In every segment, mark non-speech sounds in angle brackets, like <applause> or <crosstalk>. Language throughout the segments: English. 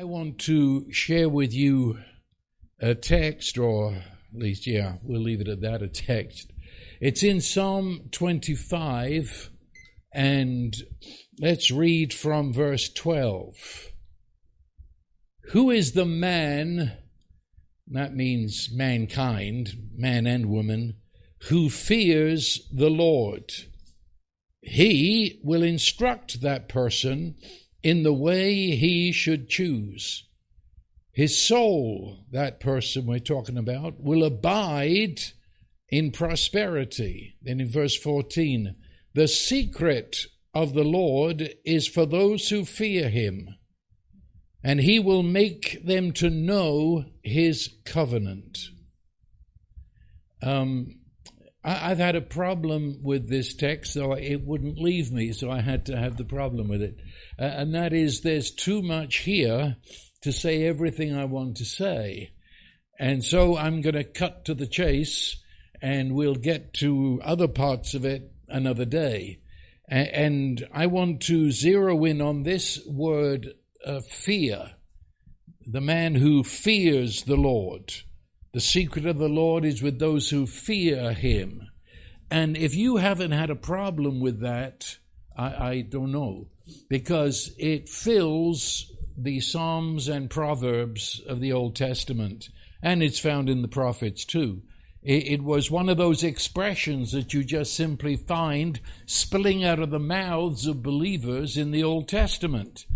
I want to share with you a text, or at least, yeah, we'll leave it at that a text. It's in Psalm 25, and let's read from verse 12. Who is the man, that means mankind, man and woman, who fears the Lord? He will instruct that person in the way he should choose. His soul, that person we're talking about, will abide in prosperity. Then in verse 14, the secret of the Lord is for those who fear him, and he will make them to know his covenant. Um, I, have had a problem with this text, so it wouldn't leave me, so I had to have the problem with it. Uh, and that is there's too much here to say everything I want to say. And so I'm going to cut to the chase and we'll get to other parts of it another day. And I want to zero in on this word uh, fear. The man who fears the Lord. The secret of the Lord is with those who fear him. And if you haven't had a problem with that, I, I don't know, because it fills the Psalms and Proverbs of the Old Testament, and it's found in the prophets too. It, it was one of those expressions that you just simply find spilling out of the mouths of believers in the Old Testament.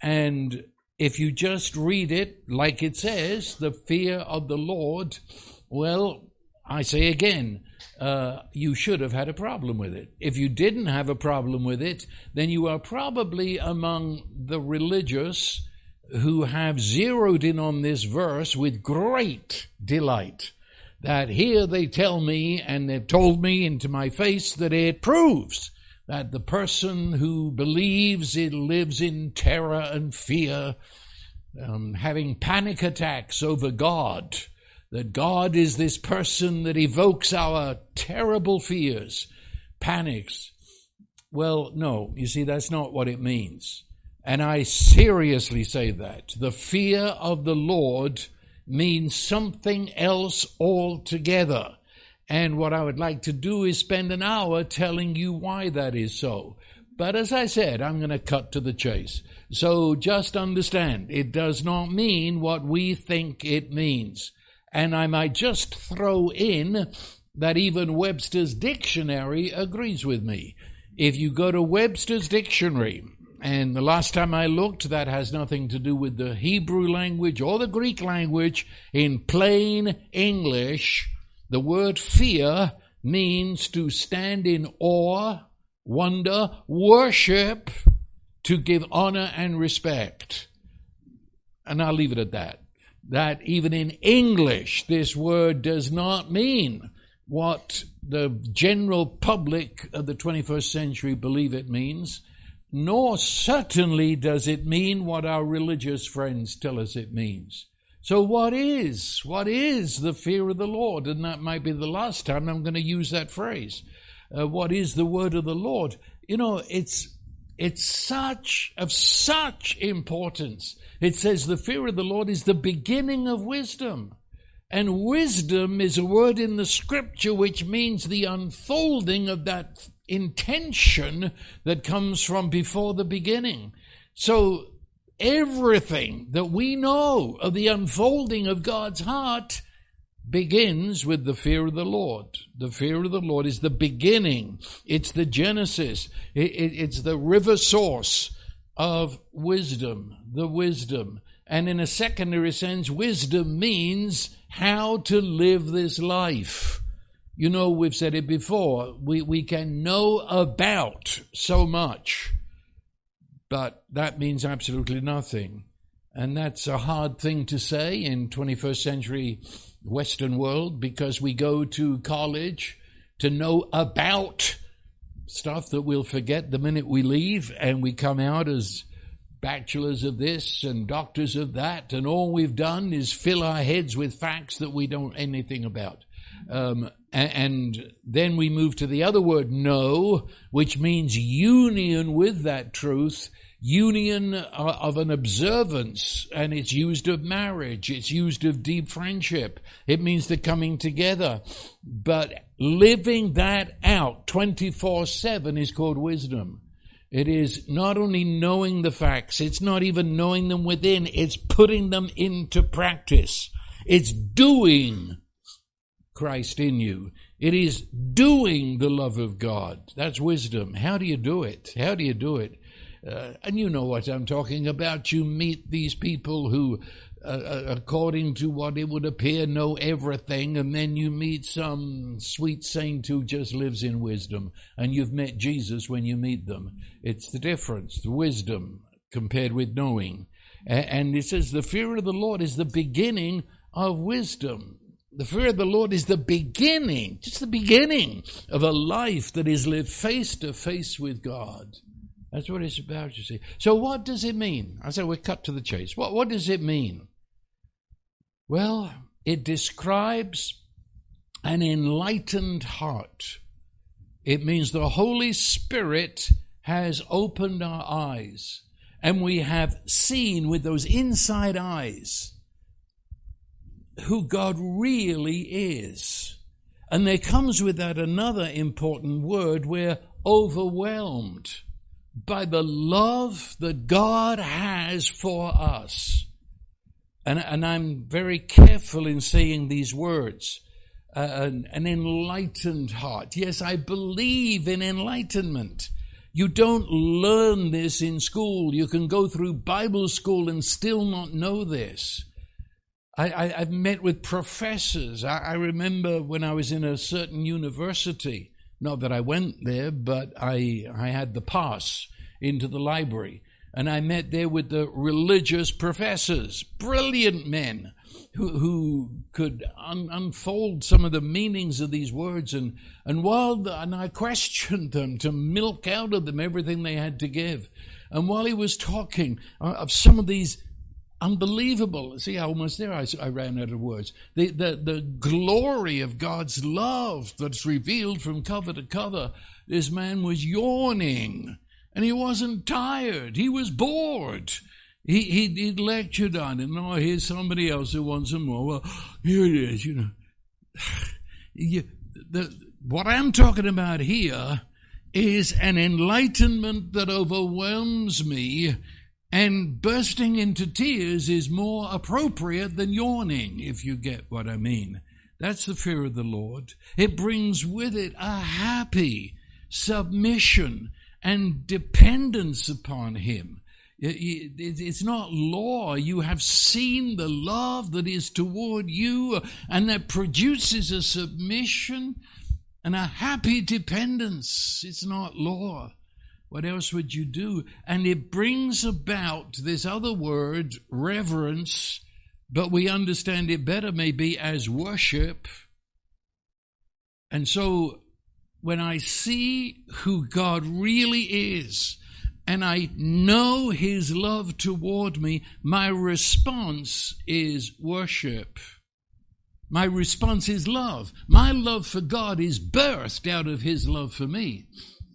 And if you just read it like it says, the fear of the Lord, well, I say again, uh, you should have had a problem with it. If you didn't have a problem with it, then you are probably among the religious who have zeroed in on this verse with great delight. That here they tell me, and they've told me into my face, that it proves that the person who believes it lives in terror and fear, um, having panic attacks over God, that God is this person that evokes our terrible fears, panics. Well, no, you see, that's not what it means. And I seriously say that. The fear of the Lord means something else altogether. And what I would like to do is spend an hour telling you why that is so. But as I said, I'm going to cut to the chase. So just understand, it does not mean what we think it means. And I might just throw in that even Webster's dictionary agrees with me. If you go to Webster's dictionary, and the last time I looked, that has nothing to do with the Hebrew language or the Greek language. In plain English, the word fear means to stand in awe, wonder, worship, to give honor and respect. And I'll leave it at that. That even in English, this word does not mean what the general public of the 21st century believe it means, nor certainly does it mean what our religious friends tell us it means. So what is, what is the fear of the Lord? And that might be the last time I'm going to use that phrase. Uh, what is the word of the Lord? You know, it's, it's such, of such importance. It says the fear of the Lord is the beginning of wisdom. And wisdom is a word in the scripture which means the unfolding of that intention that comes from before the beginning. So everything that we know of the unfolding of God's heart begins with the fear of the Lord. The fear of the Lord is the beginning, it's the genesis, it, it, it's the river source of wisdom, the wisdom. And in a secondary sense, wisdom means how to live this life. You know, we've said it before, we, we can know about so much but that means absolutely nothing. And that's a hard thing to say in 21st century Western world because we go to college to know about stuff that we'll forget the minute we leave and we come out as bachelors of this and doctors of that and all we've done is fill our heads with facts that we don't anything about. Um, and then we move to the other word, know, which means union with that truth union uh, of an observance and it's used of marriage. It's used of deep friendship. It means the coming together. But living that out 24 7 is called wisdom. It is not only knowing the facts, it's not even knowing them within, it's putting them into practice. It's doing Christ in you. It is doing the love of God. That's wisdom. How do you do it? How do you do it? Uh, and you know what I'm talking about. You meet these people who, uh, uh, according to what it would appear, know everything, and then you meet some sweet saint who just lives in wisdom, and you've met Jesus when you meet them. It's the difference, the wisdom compared with knowing. And it says, the fear of the Lord is the beginning of wisdom. The fear of the Lord is the beginning, just the beginning of a life that is lived face to face with God. That's what it's about, you see. So, what does it mean? I said, we cut to the chase. What, what does it mean? Well, it describes an enlightened heart. It means the Holy Spirit has opened our eyes, and we have seen with those inside eyes who God really is. And there comes with that another important word we're overwhelmed by the love that God has for us. And, and I'm very careful in saying these words. Uh, an, an enlightened heart. Yes, I believe in enlightenment. You don't learn this in school. You can go through Bible school and still not know this. I, have met with professors. I, I, remember when I was in a certain university, not that I went there, but I, I had the pass into the library. And I met there with the religious professors, brilliant men who, who could un- unfold some of the meanings of these words. And, and while the, and I questioned them to milk out of them everything they had to give. And while he was talking uh, of some of these unbelievable. See, almost there I, I, ran out of words. The, the, the glory of God's love that's revealed from cover to cover. This man was yawning and he wasn't tired. He was bored. He, he, he lectured on it. No, oh, here's somebody else who wants some more. Well, here it is, you know. <sighs> you, the, what I'm talking about here is an enlightenment that overwhelms me and bursting into tears is more appropriate than yawning, if you get what I mean. That's the fear of the Lord. It brings with it a happy submission and dependence upon Him. It's not law. You have seen the love that is toward you and that produces a submission and a happy dependence. It's not law. What else would you do? And it brings about this other word, reverence, but we understand it better maybe as worship. And so when I see who God really is, and I know His love toward me, my response is worship. My response is love. My love for God is birthed out of His love for me.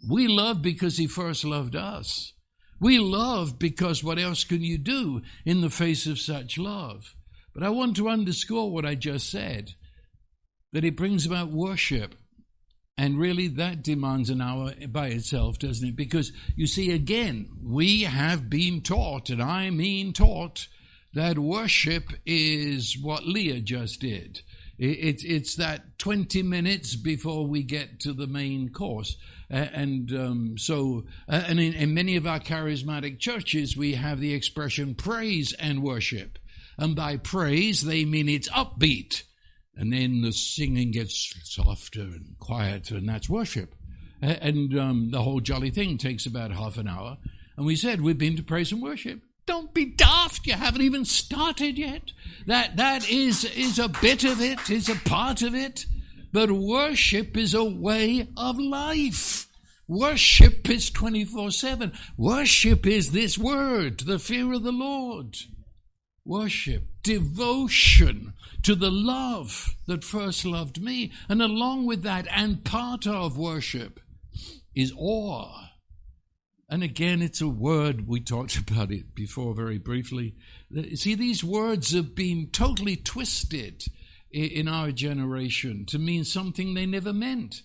We love because He first loved us. We love because what else can you do in the face of such love? But I want to underscore what I just said that it brings about worship. And really, that demands an hour by itself, doesn't it? Because you see, again, we have been taught, and I mean taught, that worship is what Leah just did. It's, that 20 minutes before we get to the main course. And um, so, and in, in many of our charismatic churches, we have the expression praise and worship. And by praise, they mean it's upbeat. And then the singing gets softer and quieter, and that's worship. And um, the whole jolly thing takes about half an hour. And we said we've been to praise and worship. Don't be daft. You haven't even started yet. That that is is a bit of it, is a part of it. But worship is a way of life. Worship is 24 7. Worship is this word, the fear of the Lord. Worship, devotion to the love that first loved me. And along with that, and part of worship, is awe. And again, it's a word, we talked <laughs> about it before very briefly. See, these words have been totally twisted in our generation to mean something they never meant.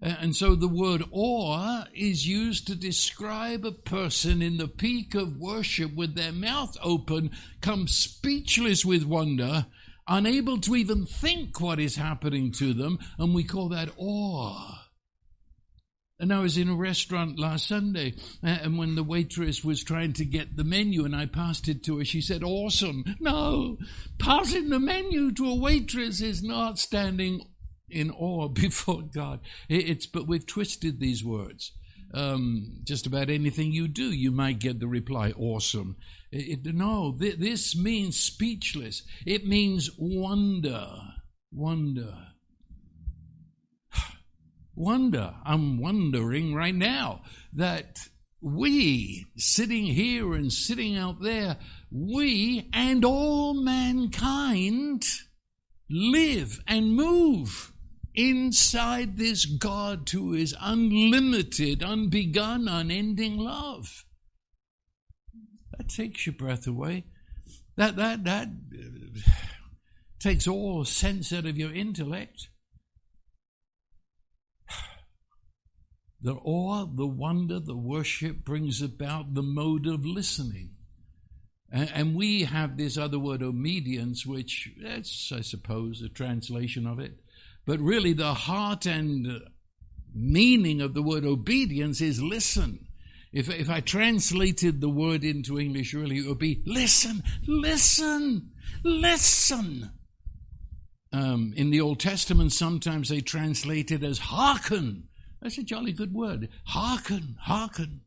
And so the word awe is used to describe a person in the peak of worship with their mouth open, come speechless with wonder, unable to even think what is happening to them, and we call that awe. And I was in a restaurant last Sunday, and when the waitress was trying to get the menu and I passed it to her, she said, Awesome. No, passing the menu to a waitress is not standing in awe <laughs> before God. It's but we've twisted these words. Um, just about anything you do, you might get the reply, awesome. It, no, th- this means speechless. It means wonder. Wonder. Wonder. I'm wondering right now that we, sitting here and sitting out there, we and all mankind live and move inside this God who is unlimited, unbegun, unending love. That takes your breath away. That that that uh, takes all sense out of your intellect. The awe, the wonder, the worship brings about the mode of listening. And, and we have this other word, obedience, which that's, I suppose, a translation of it. But really, the heart and meaning of the word obedience is listen. If, if I translated the word into English, really, it would be listen, listen, listen. Um, in the Old Testament, sometimes they translate it as hearken. That's a jolly good word. Hearken, hearken.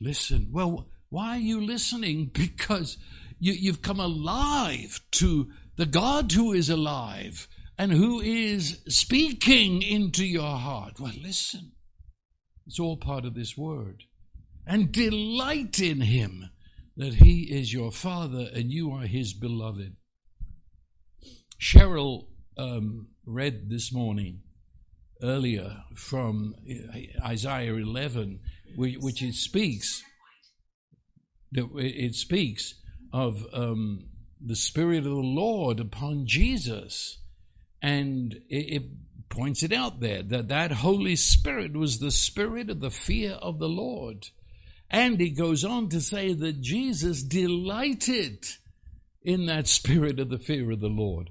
Listen. Well, why are you listening? <laughs> Because you, you've come alive to the God who is alive and who is speaking into your heart. Well, listen. It's all part of this word. And delight in him that he is your father and you are his beloved. Cheryl um, read this morning earlier from Isaiah 11, which, which it speaks it speaks of um, the Spirit of the Lord upon Jesus and it, it points it out there that that Holy Spirit was the spirit of the fear of the Lord. And it goes on to say that Jesus delighted in that spirit of the fear of the Lord.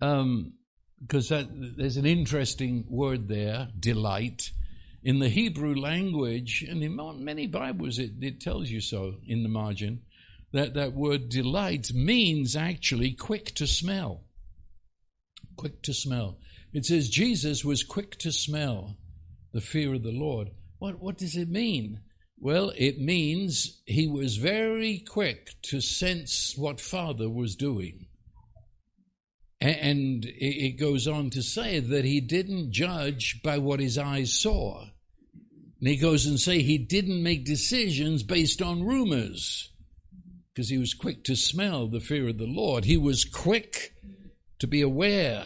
Um, because there's an interesting word there, delight. In the Hebrew language, and in many Bibles it, it tells you so in the margin, that that word delight means actually quick to smell quick to smell. It says Jesus was quick to smell the fear of the Lord. What, what does it mean? Well, it means he was very quick to sense what Father was doing. And it goes on to say that he didn't judge by what his eyes saw. And he goes and say he didn't make decisions based on rumors because he was quick to smell the fear of the Lord. He was quick to be aware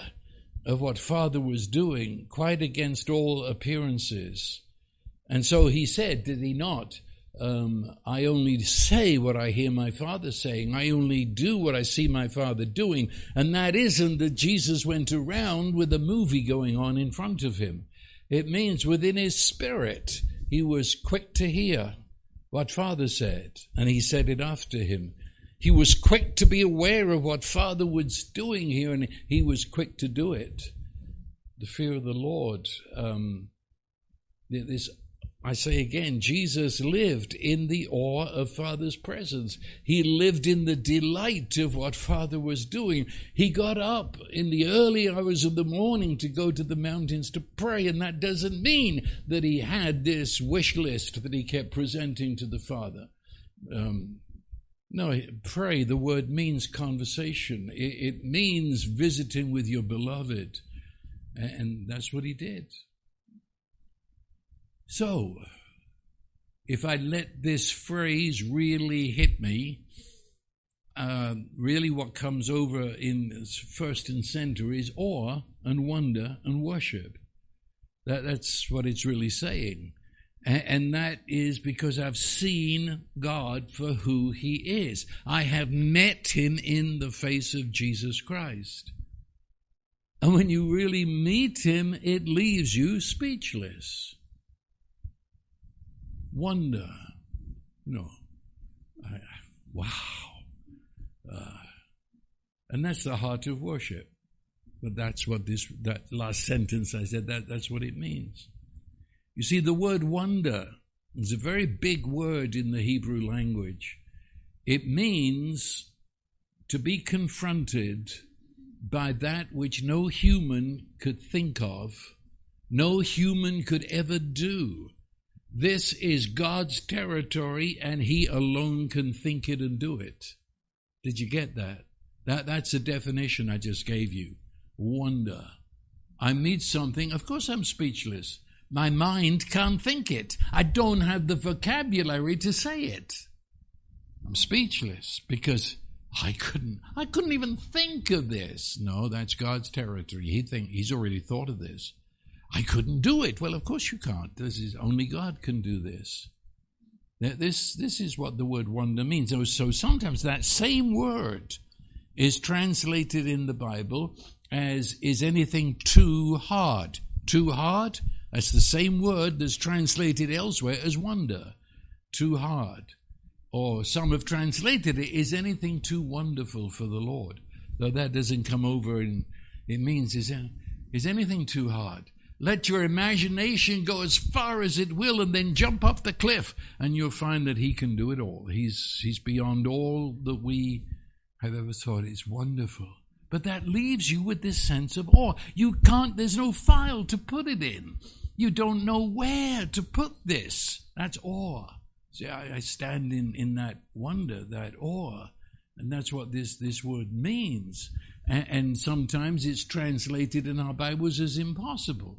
of what Father was doing, quite against all appearances. And so he said, did he not? Um, I only say what I hear my Father saying. I only do what I see my Father doing. And that isn't that Jesus went around with a movie going on in front of him. It means within his spirit, he was quick to hear what Father said, and he said it after him. He was quick to be aware of what Father was doing here, and he was quick to do it. The fear of the Lord. Um, this, I say again, Jesus lived in the awe of Father's presence. He lived in the delight of what Father was doing. He got up in the early hours of the morning to go to the mountains to pray, and that doesn't mean that he had this wish list that he kept presenting to the Father. Um, no, pray, the word means conversation. It, it means visiting with your beloved. And that's what he did. So, if I let this phrase really hit me, uh, really what comes over in first and center is awe and wonder and worship. That, that's what it's really saying. And that is because I've seen God for who He is. I have met Him in the face of Jesus Christ. And when you really meet Him, it leaves you speechless. Wonder. You know, I, wow. Uh, and that's the heart of worship. But that's what this, that last sentence I said, that, that's what it means. You see, the word wonder is a very big word in the Hebrew language. It means to be confronted by that which no human could think of, no human could ever do. This is God's territory, and He alone can think it and do it. Did you get that? That that's the definition I just gave you. Wonder. I meet something, of course I'm speechless. My mind can't think it. I don't have the vocabulary to say it. I'm speechless because I couldn't I couldn't even think of this. No, that's God's territory. He think he's already thought of this. I couldn't do it. Well, of course you can't. This is only God can do this. This this is what the word wonder means. So sometimes that same word is translated in the Bible as is anything too hard. Too hard? That's the same word that's translated elsewhere as wonder, too hard. Or some have translated it, is anything too wonderful for the Lord? Though that doesn't come over and it means, is, is anything too hard? Let your imagination go as far as it will and then jump off the cliff and you'll find that he can do it all. He's, he's beyond all that we have ever thought. It's wonderful. But that leaves you with this sense of awe. You can't, there's no file to put it in. You don't know where to put this. That's awe. See, I, I stand in, in that wonder, that awe. And that's what this, this word means. And, and sometimes it's translated in our Bibles as impossible.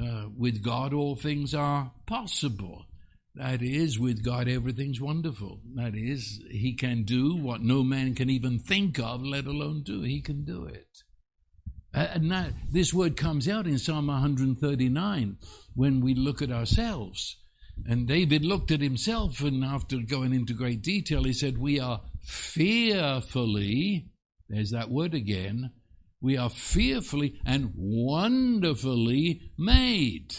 Uh, with God, all things are possible. That is, with God, everything's wonderful. That is, He can do what no man can even think of, let alone do. He can do it. Uh, and this word comes out in Psalm 139 when we look at ourselves. And David looked at himself, and after going into great detail, he said, We are fearfully, there's that word again, we are fearfully and wonderfully made.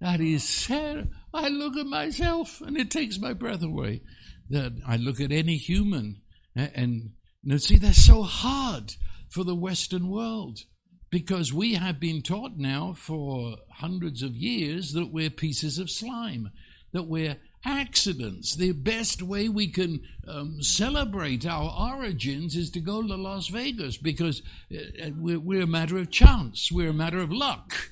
That is said. I look at myself, and it takes my breath away. That I look at any human, eh, and, and now see, so hard for the Western world because we have been taught now for hundreds of years that we're pieces of slime, that we're accidents. The best way we can um, celebrate our origins is to go to Las Vegas because uh, uh, we're, a matter of chance, we're a matter of luck.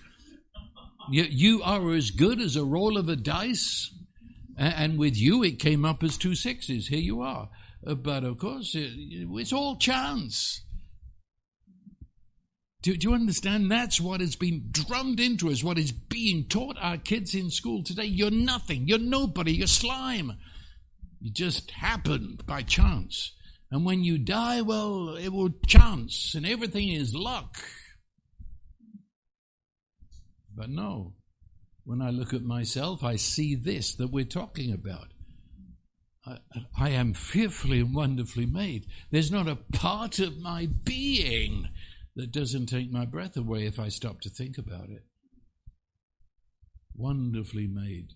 You, you are as good as a roll of a dice, and with you it came up as two sixes. Here you are. Uh, but of course, it, it's all chance. Do, do, you understand? That's what has been drummed into us, what is being taught our kids in school today. You're nothing. You're nobody. You're slime. You just happened by chance. And when you die, well, it will chance, and everything is luck. But no, when I look at myself, I see this that we're talking about. I, I am fearfully and wonderfully made. There's not a part of my being that doesn't take my breath away if I stop to think about it. Wonderfully made.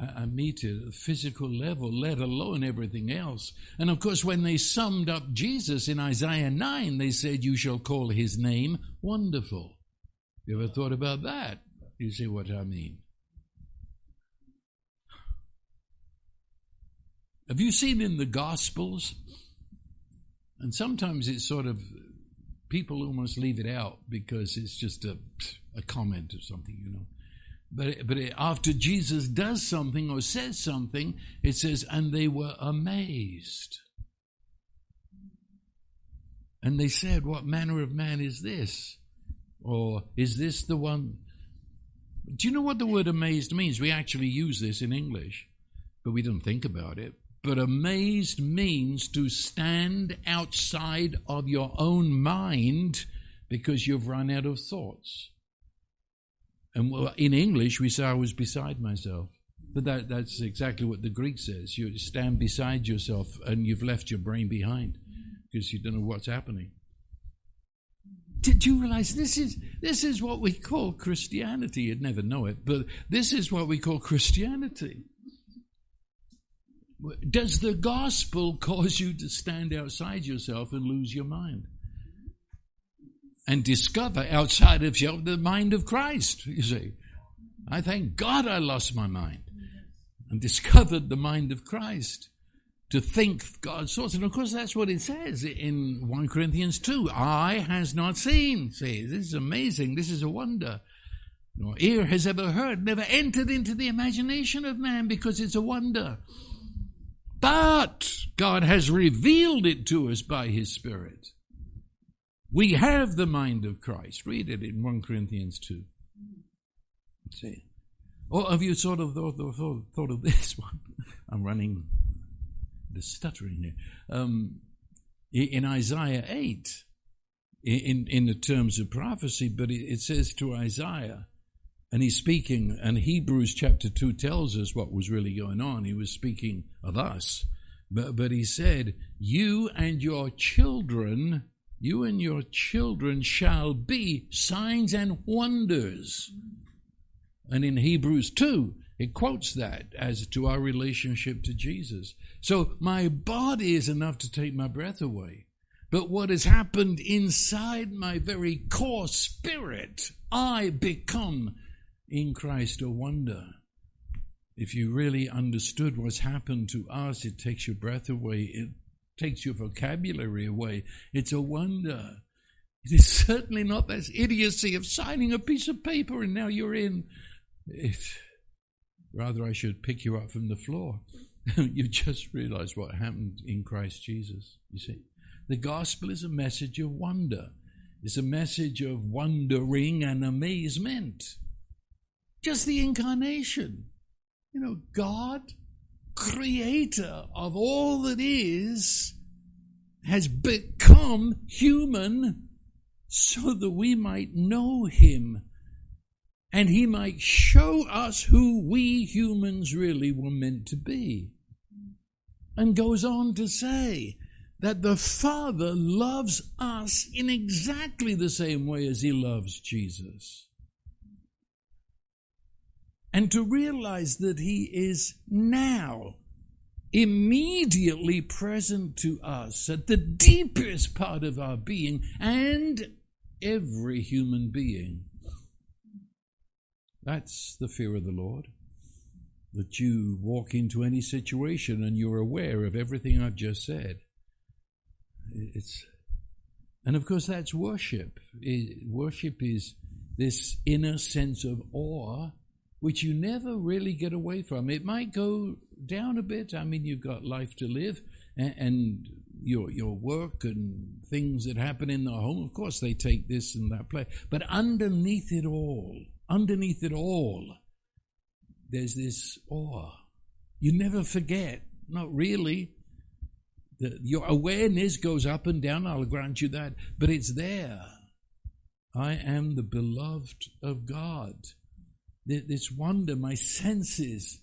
I, I meet it at a physical level, let alone everything else. And of course, when they summed up Jesus in Isaiah 9, they said, You shall call his name wonderful. You ever thought about that? You see what I mean? Have you seen in the Gospels? And sometimes it's sort of people almost leave it out because it's just a, a comment or something, you know. But, but after Jesus does something or says something, it says, and they were amazed. And they said, What manner of man is this? Or is this the one? Do you know what the word amazed means? We actually use this in English, but we don't think about it. But amazed means to stand outside of your own mind because you've run out of thoughts. And in English, we say, I was beside myself. But that, that's exactly what the Greek says. You stand beside yourself and you've left your brain behind because you don't know what's happening. Did you realize this is this is what we call Christianity? You'd never know it, but this is what we call Christianity. Does the gospel <laughs> cause you to stand outside yourself and lose your mind? And discover outside of yourself the mind of Christ, you see. I thank God I lost my mind and <laughs> discovered the mind of Christ to think God's thoughts. And of course, that's what it says in 1 Corinthians 2. Eye has not seen. See, this is amazing. This is a wonder. Nor ear has ever heard, never entered into the imagination of man because it's a wonder. But God has revealed it to us by His Spirit. We have the mind of Christ. Read it in 1 Corinthians 2. See. Or have you sort of thought, thought, thought of this <laughs> one? I'm running the stuttering here. Um, in Isaiah 8, in, in the terms of prophecy, but it says to Isaiah, and he's speaking, and Hebrews chapter 2 tells us what was really going on. He was speaking of us. But, but he said, You and your children, you and your children shall be signs and wonders. And in Hebrews 2, it quotes that as to our relationship to Jesus. So my body is enough to take my breath away. But what has happened inside my very core spirit, I become in Christ a wonder. If you really understood what's happened to us, it takes your breath away, it takes your vocabulary away. It's a wonder. It is certainly not that idiocy of signing a piece of paper and now you're in. It, rather, I should pick you up from the floor. <laughs> you just realized what happened in Christ Jesus. You see, the gospel is a message of wonder, it's a message of wondering and amazement. Just the incarnation. You know, God, creator of all that is, has become human so that we might know him and he might show us who we humans really were meant to be. And goes on to say that the Father loves us in exactly the same way as he loves Jesus and to realize that He is now immediately present to us at the deepest part of our being and every human being. That's the fear of the Lord. That you walk into any situation and you're aware of everything I've just said. It's, and of course, that's worship. It, worship is this inner sense of awe which you never really get away from. It might go down a bit. I mean, you've got life to live and, and your your work and things that happen in the home. Of course, they take this and that place, But underneath it all, underneath it all, there's this awe. You never forget. Not really. The, your awareness goes up and down. I'll grant you that, but it's there. I am the beloved of God this wonder, my senses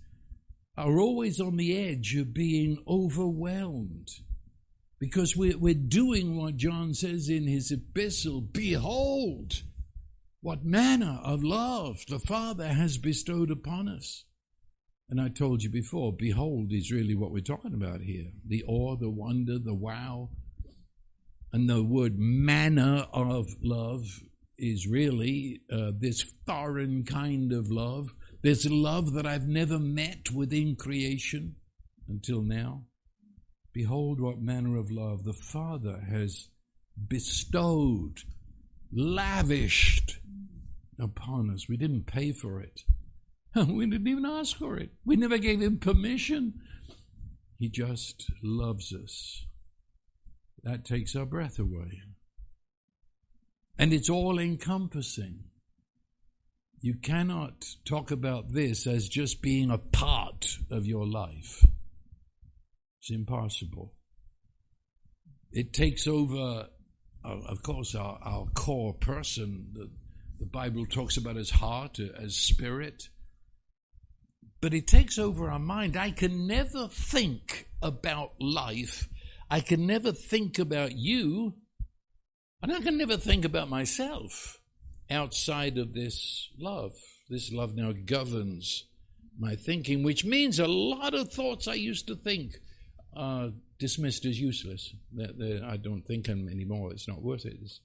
are always on the edge of being overwhelmed because we're, we're doing what John says in his epistle Behold, what manner of love the Father has bestowed upon us. And I told you before, behold is really what we're talking about here the awe, the wonder, the wow. And the word manner of love is really uh, this foreign kind of love. This love that I've never met within creation until now. Behold, what manner of love the Father has bestowed, lavished upon us. We didn't pay for it. <laughs> We didn't even ask for it. We never gave him permission. He just loves us. That takes our breath away. And it's all encompassing. You cannot talk about this as just being a part of your life. It's impossible. It takes over, uh, of course, our, our core person. The, the Bible talks about as heart, as spirit. but it takes over our mind. I can never think about life. I can never think about you. And I can never think about myself outside of this love. This love now governs my thinking, which means a lot of thoughts I used to think are dismissed as useless. I don't think them anymore. It's not worth it. It's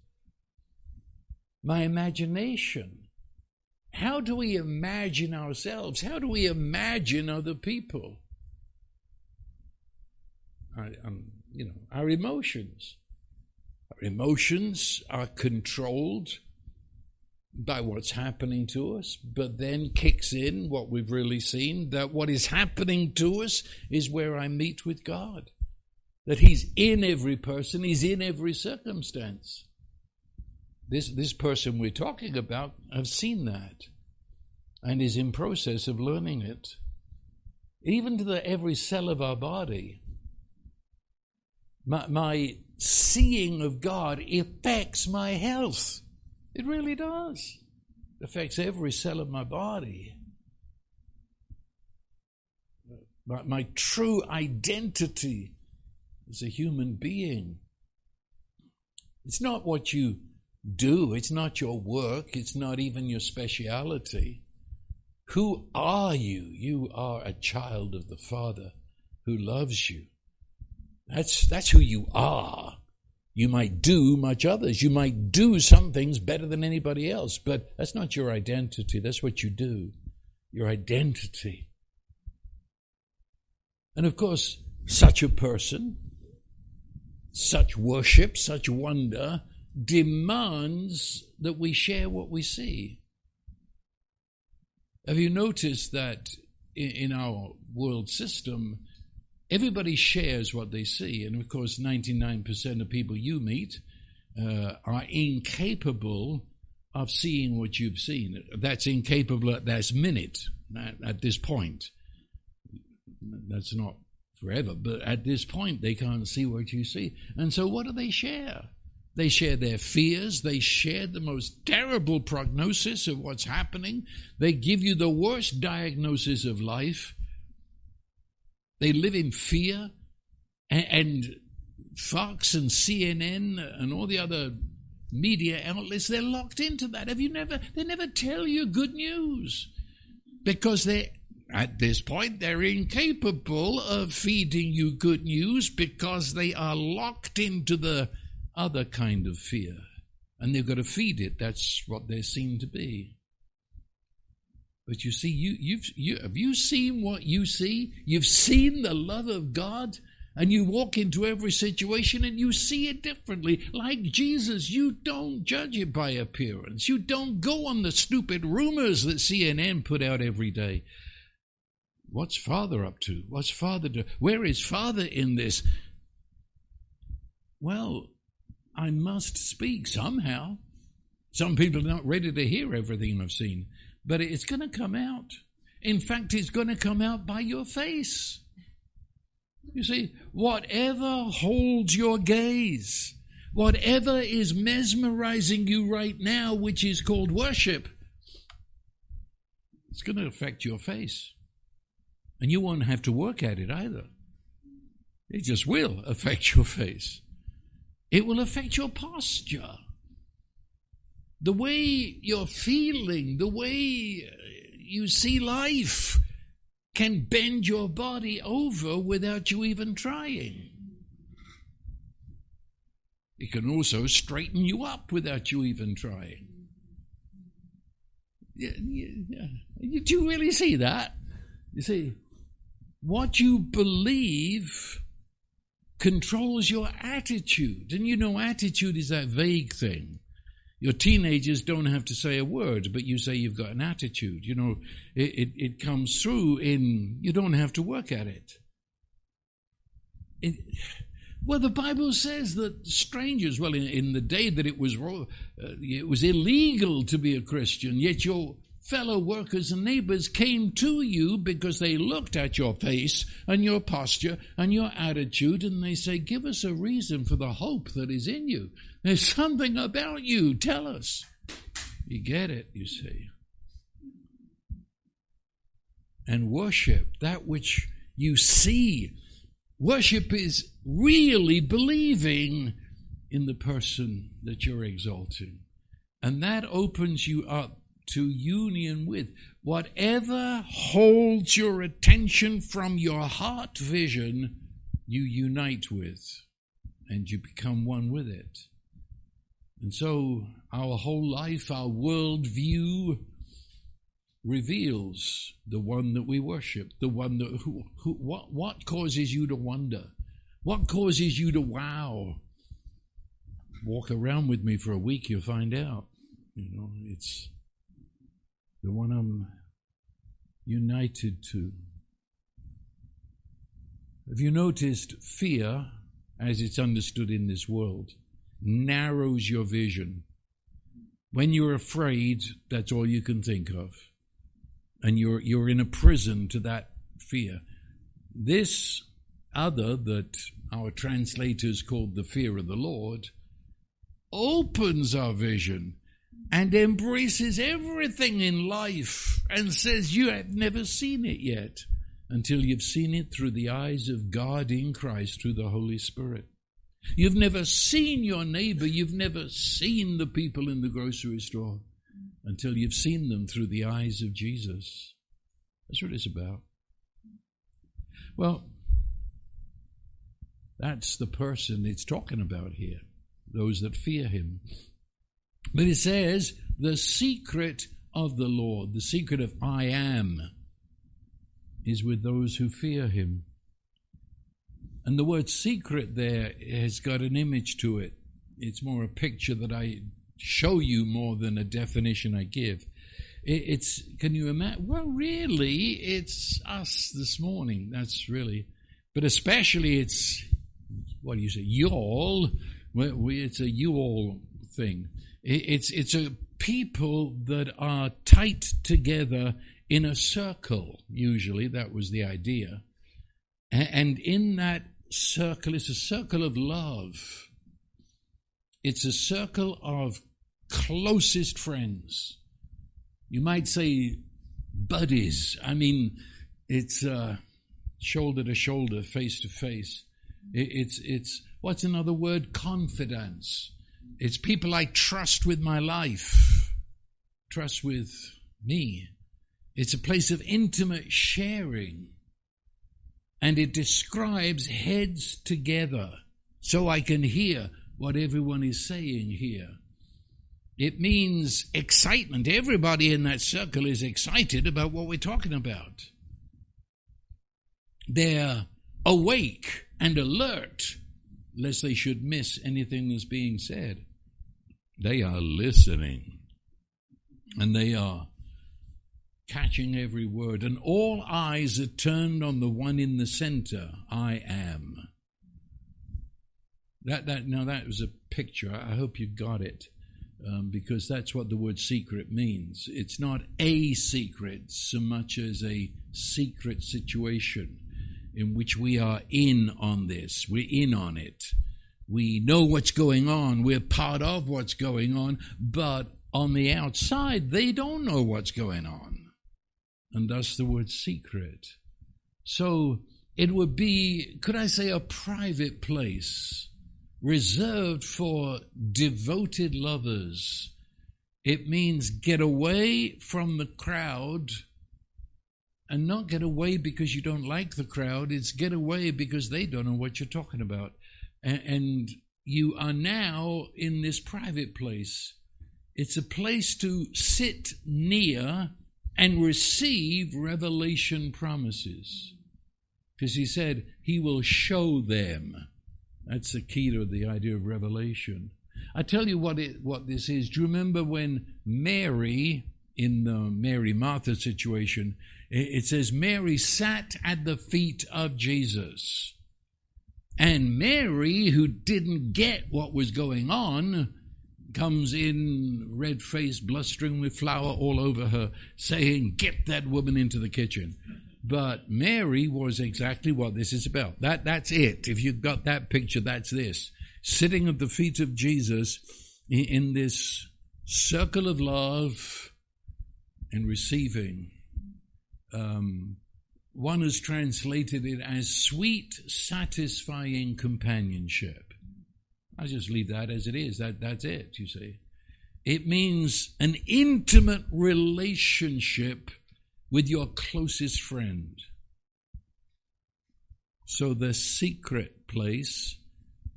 my imagination. How do we imagine ourselves? How do we imagine other people? I, um, you know, our emotions. Our emotions are controlled by what's happening to us, but then kicks in what we've really seen that what is happening to us is where I meet with God. That He's in every person, He's in every circumstance. This, this person we're talking about has seen that and is in process of learning it. Even to the every cell of our body. My, my seeing of God affects my health. It really does. It affects every cell of my body. My, my true identity as a human being. It's not what you do, it's not your work, it's not even your speciality. Who are you? You are a child of the Father who loves you. That's, that's who you are. You might do much others. You might do some things better than anybody else, but that's not your identity. That's what you do. Your identity. And of course, such a person, such worship, such wonder demands that we share what we see. Have you noticed that in our world system, everybody shares what they see? And of course, 99% of people you meet uh, are incapable of seeing what you've seen. That's incapable at this minute, at, at this point. That's not forever, but at this point, they can't see what you see. And so, what do they share? They share their fears. They share the most terrible prognosis of what's happening. They give you the worst diagnosis of life. They live in fear. And, Fox and CNN and all the other media outlets, they're locked into that. Have you never, they never tell you good news because they, at this point, they're incapable of feeding you good news because they are locked into the other kind of fear. And they've got to feed it. That's what they seem to be. But you see, you, you've, you, have you seen what you see? You've seen the love of God, and you walk into every situation and you see it differently. Like Jesus, you don't judge it by appearance. You don't go on the stupid rumors that CNN put out every day. What's Father up to? What's Father do? Where is Father in this? Well, I must speak somehow. Some people are not ready to hear everything I've seen, but it's going to come out. In fact, it's going to come out by your face. You see, whatever holds your gaze, whatever is mesmerizing you right now, which is called worship, it's going to affect your face. And you won't have to work at it either. It just will <laughs> affect your face. It will affect your posture. The way you're feeling, the way uh, you see life can bend your body over without you even trying. It can also straighten you up without you even trying. Yeah, yeah. Do you really see that? You see, what you believe controls your attitude. And you know, attitude is that vague thing. Your teenagers don't have to say a word, but you say you've got an attitude. You know, it, it, it comes through in, you don't have to work at it. it well, the Bible says that strangers, well, in, in the day that it was, uh, it was illegal to be a Christian, yet your fellow workers and neighbors came to you because they looked at your face and your posture and your attitude and they say, Give us a reason for the hope that is in you. There's something about you. Tell us. You get it, you see. and worship that which you see. Worship is really believing in the person that you're exalting. And that opens you up to union with. Whatever holds your attention from your heart vision, you unite with, and you become one with it. And so our whole life, our world view reveals the one that we worship, the one that who, who what what causes you to wonder? What causes you to wow? Walk around with me for a week, you'll find out. You know, it's the one I'm united to. Have you noticed fear, as it's understood in this world, narrows your vision? When you're afraid, that's all you can think of. And you're, you're in a prison to that fear. This other that our translators called the fear of the Lord opens our vision and embraces everything in life and says, You have never seen it yet until you've seen it through the eyes of God in Christ through the Holy Spirit. You've never seen your neighbor, you've never seen the people in the grocery store until you've seen them through the eyes of Jesus. That's what it's about. Well, that's the person it's talking about here, those that fear him. But it says, the secret of the Lord, the secret of I am, is with those who fear him. And the word secret there has got an image to it. It's more a picture that I show you more than a definition I give. It's, can you imagine? Well, really, it's us this morning. That's really, but especially it's, what do you say, y'all. It's a you all thing. It's, it's a people that are tight together in a circle, usually. That was the idea. And in that circle, it's a circle of love. It's a circle of closest friends. You might say buddies. I mean, it's uh, shoulder to shoulder, face to face. It's, it's, what's another word? Confidence. It's people I trust with my life, trust with me. It's a place of intimate sharing. And it describes heads together so I can hear what everyone is saying here. It means excitement. Everybody in that circle is excited about what we're talking about. They're awake and alert lest they should miss anything that's being said. They are listening and they are catching every word, and all eyes are turned on the one in the center I am. That, that, now, that was a picture. I hope you got it. Um, because that's what the word secret means. It's not a secret so much as a secret situation in which we are in on this. We're in on it. We know what's going on. We're part of what's going on. But on the outside, they don't know what's going on. And thus the word secret. So it would be, could I say, a private place reserved for devoted lovers. It means get away from the crowd and not get away because you don't like the crowd. It's get away because they don't know what you're talking about and you are now in this private place. It's a place to sit near and receive revelation promises. Because he said, He will show them. That's the key to the idea of revelation. I tell you what it, what this is. Do you remember when Mary, in the Mary Martha situation, it says Mary sat at the feet of Jesus. And Mary, who didn't get what was going on, comes in red faced, blustering with flour all over her, saying, Get that woman into the kitchen. But Mary was exactly what this is about. That, that's it. If you've got that picture, that's this. Sitting at the feet of Jesus in this circle of love and receiving Um, one has translated it as sweet, satisfying companionship. I just leave that as it is. That, that's it, you see. It means an intimate relationship with your closest friend. So the secret place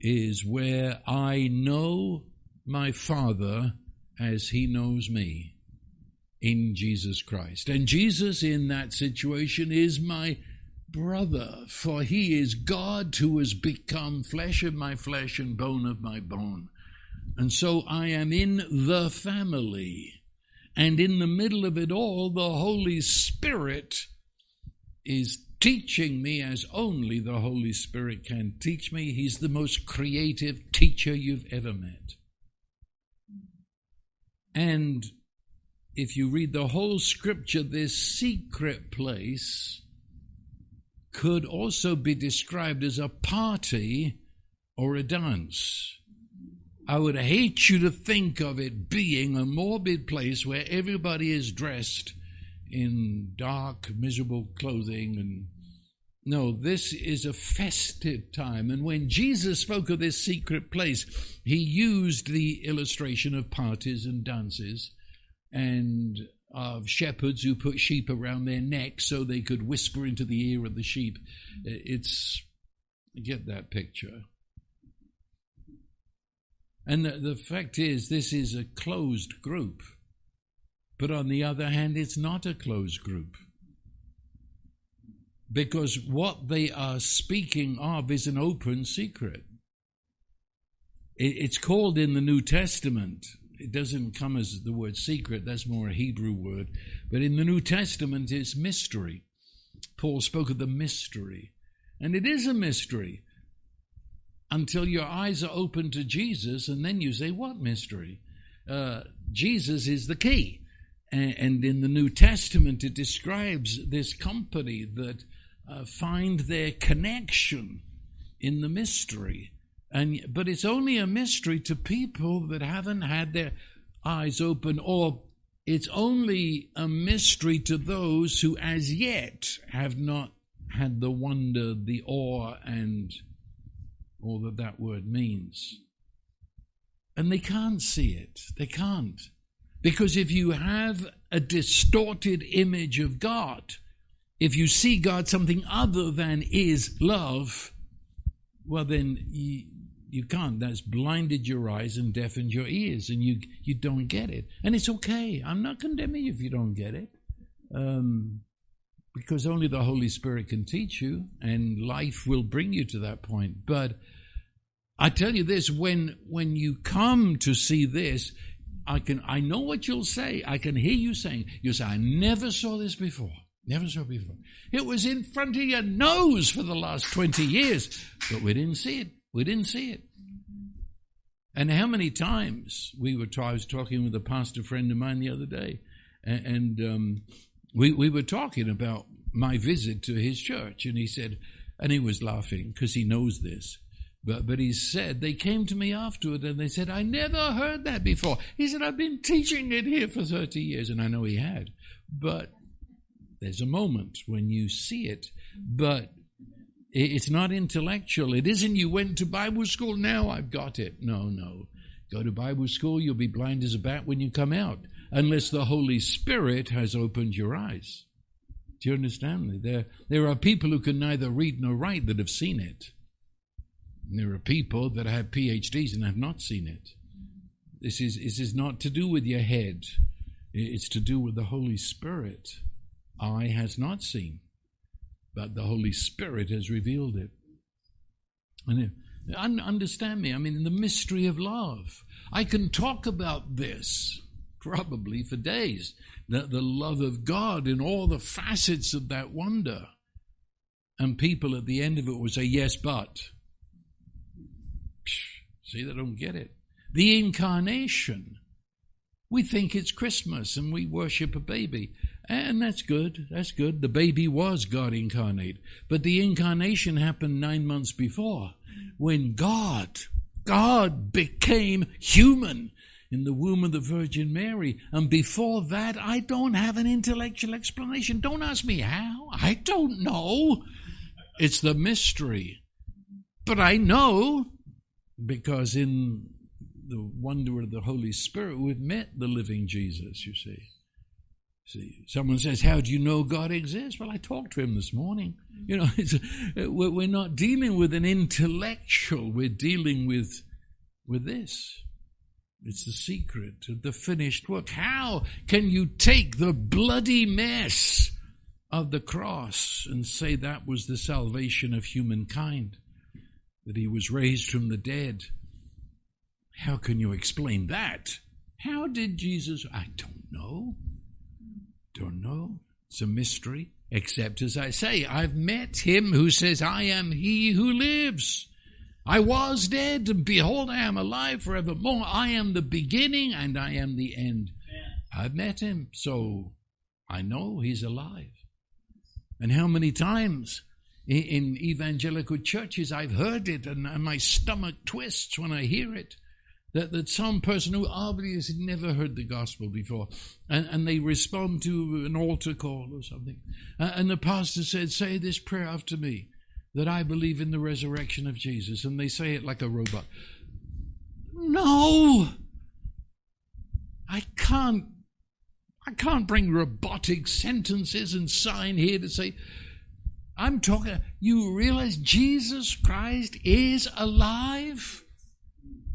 is where I know my Father as He knows me in Jesus Christ. And Jesus in that situation is my brother, for He is God who has become flesh of my flesh and bone of my bone. And so I am in the family. And in the middle of it all, the Holy Spirit is teaching me as only the Holy Spirit can teach me. He's the most creative teacher you've ever met. And if you read the whole scripture, this secret place could also be described as a party or a dance. I would hate you to think of it being a morbid place where everybody is dressed in dark, miserable clothing and no, this is a festive time. And when Jesus spoke of this secret place, he used the illustration of parties and dances and of shepherds who put sheep around their necks so they could whisper into the ear of the sheep. It's, get that picture. And the, the fact is, this is a closed group. But on the other hand, it's not a closed group. Because what they are speaking of is an open secret. It's called in the New Testament, it doesn't come as the word secret, that's more a Hebrew word. But in the New Testament, it's mystery. Paul spoke of the mystery. And it is a mystery until your eyes are open to Jesus, and then you say, What mystery? Uh, Jesus is the key. And, in the New Testament, it describes this company that uh, find their connection in the mystery. And, but it's only a mystery to people that haven't had their eyes open, or it's only a mystery to those who as yet have not had the wonder, the awe, and all that that word means. And they can't see it. They can't. Because if you have a distorted image of God, if you see God something other than is love, well, then you can't. That's blinded your eyes and deafened your ears, and you, you don't get it. And it's okay. I'm not condemning you if you don't get it. Um, because only the Holy Spirit can teach you, and life will bring you to that point. But I tell you this: when when you come to see this, I can I know what you'll say. I can hear you saying, "You say I never saw this before. Never saw before. It was in front of your nose for the last twenty years, but we didn't see it. We didn't see it." And how many times we were? I was talking with a pastor friend of mine the other day, and, and um, we, we were talking about my visit to his church, and he said, and he was laughing because he knows this. But, but he said, they came to me afterward and they said, I never heard that before. He said, I've been teaching it here for 30 years, and I know he had. But there's a moment when you see it, but it's not intellectual. It isn't you went to Bible school, now I've got it. No, no. Go to Bible school, you'll be blind as a bat when you come out unless the Holy Spirit has opened your eyes. Do you understand me? There, there are people who can neither read nor write that have seen it. And there are people that have PhDs and have not seen it. This is, this is not to do with your head, it's to do with the Holy Spirit. Eye has not seen, but the Holy Spirit has revealed it. And understand me, I mean, the mystery of love. I can talk about this probably for days. The, the love of God in all the facets of that wonder. And people at the end of it will say, yes, but. See, they don't get it. The incarnation. We think it's Christmas and we worship a baby. And that's good. That's good. The baby was God incarnate. But the incarnation happened nine months before when God, God became human in the womb of the Virgin Mary. And before that, I don't have an intellectual explanation. Don't ask me how. I don't know. It's the mystery. But I know because in the wonder of the Holy Spirit, we've met the living Jesus, you see. See, someone says, How do you know God exists? Well, I talked to him this morning. Mm. You know, <laughs> uh, we're not dealing with an intellectual, we're dealing with, with this. It's the secret of the finished work. How can you take the bloody mess of the cross and say that was the salvation of humankind? That he was raised from the dead? How can you explain that? How did Jesus? I don't know. Don't know. It's a mystery. Except as I say, I've met him who says, I am he who lives. I was dead, and behold, I am alive forevermore. I am the beginning and I am the end. I've met him, so I know he's alive. And how many times in evangelical churches I've heard it, and my stomach twists when I hear it that, that some person who obviously never heard the gospel before, and, and they respond to an altar call or something, and the pastor said, Say this prayer after me, that I believe in the resurrection of Jesus, and they say it like a robot. No! I can't. I can't bring robotic sentences and sign here to say, I'm talking, you realize Jesus Christ is alive?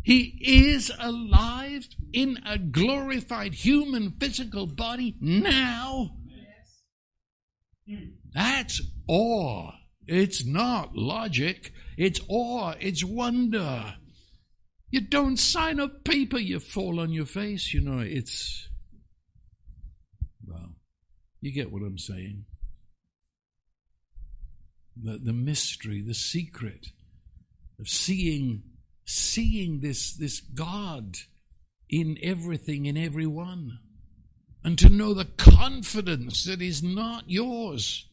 He is alive in a glorified human physical body now. That's awe. It's not logic. It's awe. It's wonder. You don't sign a paper, you fall on your face. You know, it's. Well, you get what I'm saying. The, the mystery, the secret of seeing seeing this, this God in everything, in everyone, and to know the confidence that is not yours,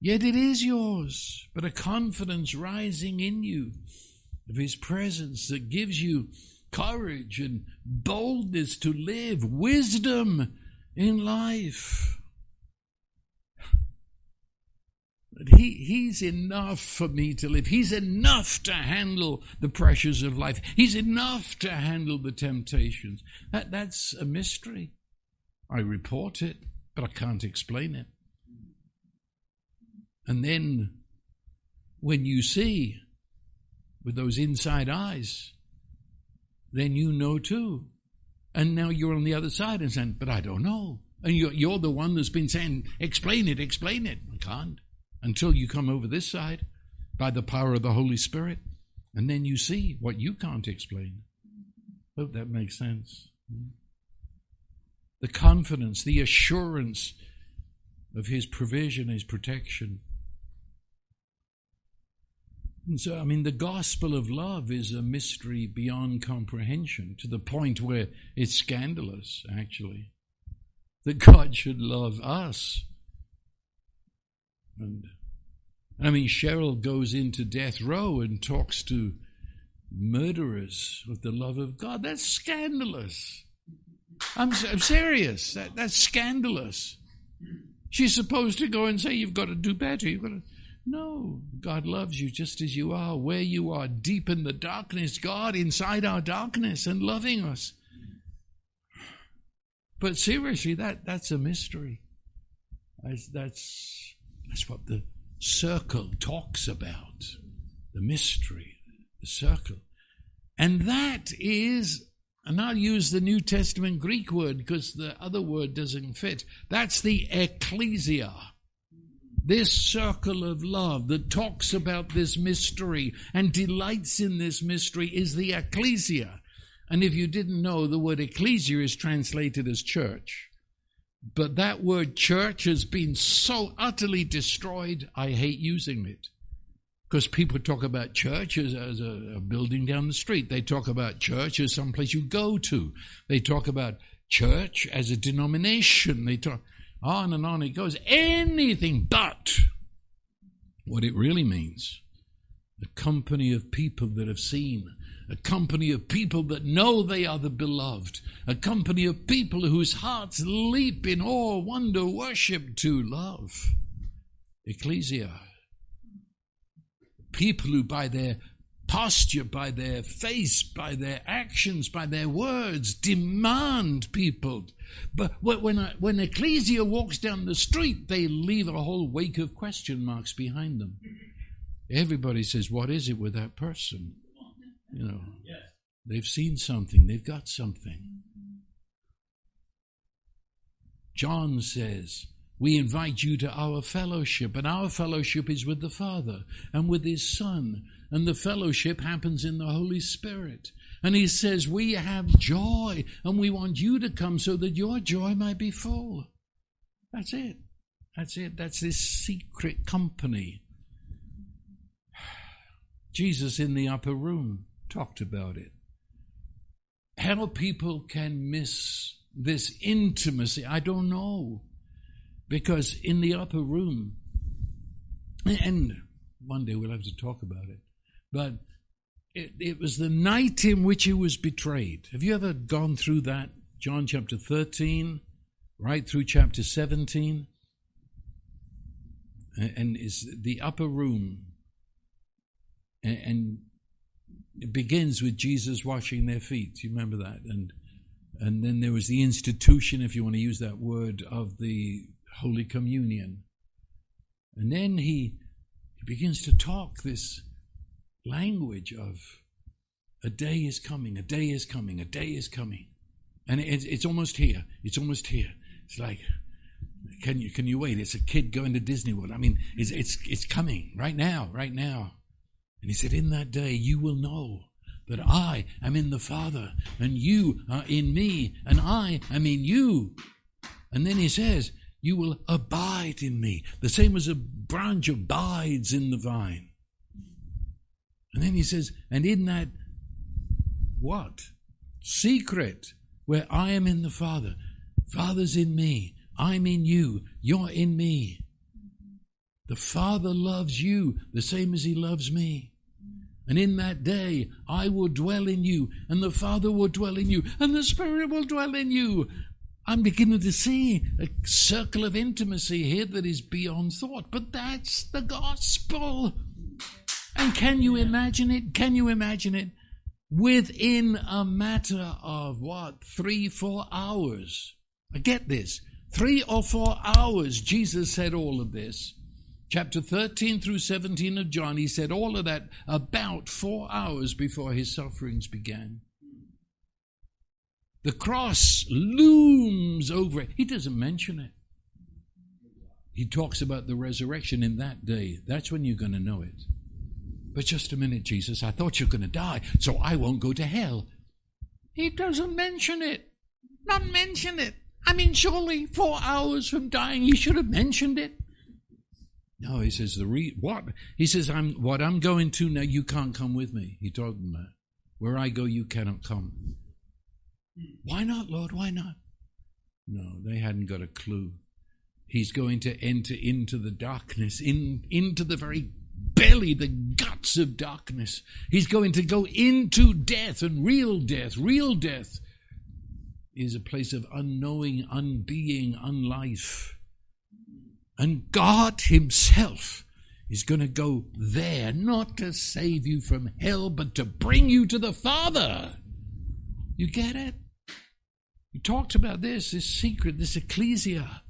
yet it is yours, but a confidence rising in you of His presence that gives you courage and boldness to live, wisdom in life. He, he's enough for me to live. He's enough to handle the pressures of life. He's enough to handle the temptations. That, that's a mystery. I report it, but I can't explain it. And then when you see with those inside eyes, then you know too. And now you're on the other side and saying, but I don't know. And you're, you're the one that's been saying, explain it, explain it. I can't until you come over this side by the power of the Holy Spirit. And then you see what you can't explain. Hope that makes sense. The confidence, the assurance of His provision, His protection. And so, I mean, the gospel of love is a mystery beyond comprehension to the point where it's scandalous, actually, that God should love us. And I mean, Cheryl goes into death row and talks to murderers with the love of God. That's scandalous. I'm, I'm serious. That, that's scandalous. She's supposed to go and say, You've got to do better. You've got to. No, God loves you just as you are, where you are, deep in the darkness. God inside our darkness and loving us. But seriously, that, that's a mystery. That's, that's, that's what the circle talks about the mystery, the circle. And that is, and I'll use the New Testament Greek word because the other word doesn't fit. That's the ecclesia. This circle of love that talks about this mystery and delights in this mystery is the ecclesia. And if you didn't know, the word ecclesia is translated as church. But that word church has been so utterly destroyed, I hate using it. Because people talk about church as, as a, a, building down the street. They talk about church as someplace you go to. They talk about church as a denomination. They talk on and on it goes. Anything but what it really means. The company of people that have seen a company of people that know they are the beloved, a company of people whose hearts leap in awe, wonder, worship to love. Ecclesia. People who, by their posture, by their face, by their actions, by their words, demand people. But when, a, when Ecclesia walks down the street, they leave a whole wake of question marks behind them. Everybody says, What is it with that person? You know, they've seen something, they've got something. John says, we invite you to our fellowship, and our fellowship is with the Father and with His Son, and the fellowship happens in the Holy Spirit. And He says, We have joy, and we want you to come so that your joy might be full. That's it. That's it. That's this secret company. <sighs> Jesus in the upper room talked about it. How people can miss this intimacy, I don't know. Because in the upper room, and one day we'll have to talk about it, but it, it was the night in which he was betrayed. Have you ever gone through that? John chapter 13, right through chapter 17. And is the upper room. And it begins with Jesus washing their feet. You remember that? And and then there was the institution, if you want to use that word, of the Holy Communion. And then he, he begins to talk this language of a day is coming, a day is coming, a day is coming. And it, it's almost here. It's almost here. It's like, can you can you wait? It's a kid going to Disney World. I mean, it's it's it's coming right now, right now. And he said, In that day you will know that I am in the Father, and you are in me, and I am in you. And then he says, you will abide in me. The same as a branch abides in the vine. And then he says, and in that what? Secret, where I am in the Father, Father's in me, I'm in you, you're in me. The Father loves you the same as He loves me. And in that day, I will dwell in you, and the Father will dwell in you, and the Spirit will dwell in you. I'm beginning to see a circle of intimacy here that is beyond thought. But that's the gospel. And can you imagine it? Can you imagine it? Within a matter of what? Three, four hours. I get this. Three or four hours, Jesus said all of this. Chapter 13 through 17 of John, he said all of that about four hours before his sufferings began. The cross looms over it. He doesn't mention it. He talks about the resurrection in that day. That's when you're going to know it. But just a minute, Jesus, I thought you're going to die, so I won't go to hell. He doesn't mention it. Not mention it. I mean, surely four hours from dying, he should have mentioned it. No, he says the re- what? He says I'm what I'm going to now. You can't come with me. He told them that. Where I go, you cannot come. Why not, Lord? Why not? No, they hadn't got a clue. He's going to enter into the darkness, in, into the very belly, the guts of darkness. He's going to go into death and real death. Real death is a place of unknowing, unbeing, unlife. And God Himself is going to go there, not to save you from hell, but to bring you to the Father. You get it? He talked about this, this secret, this ecclesia.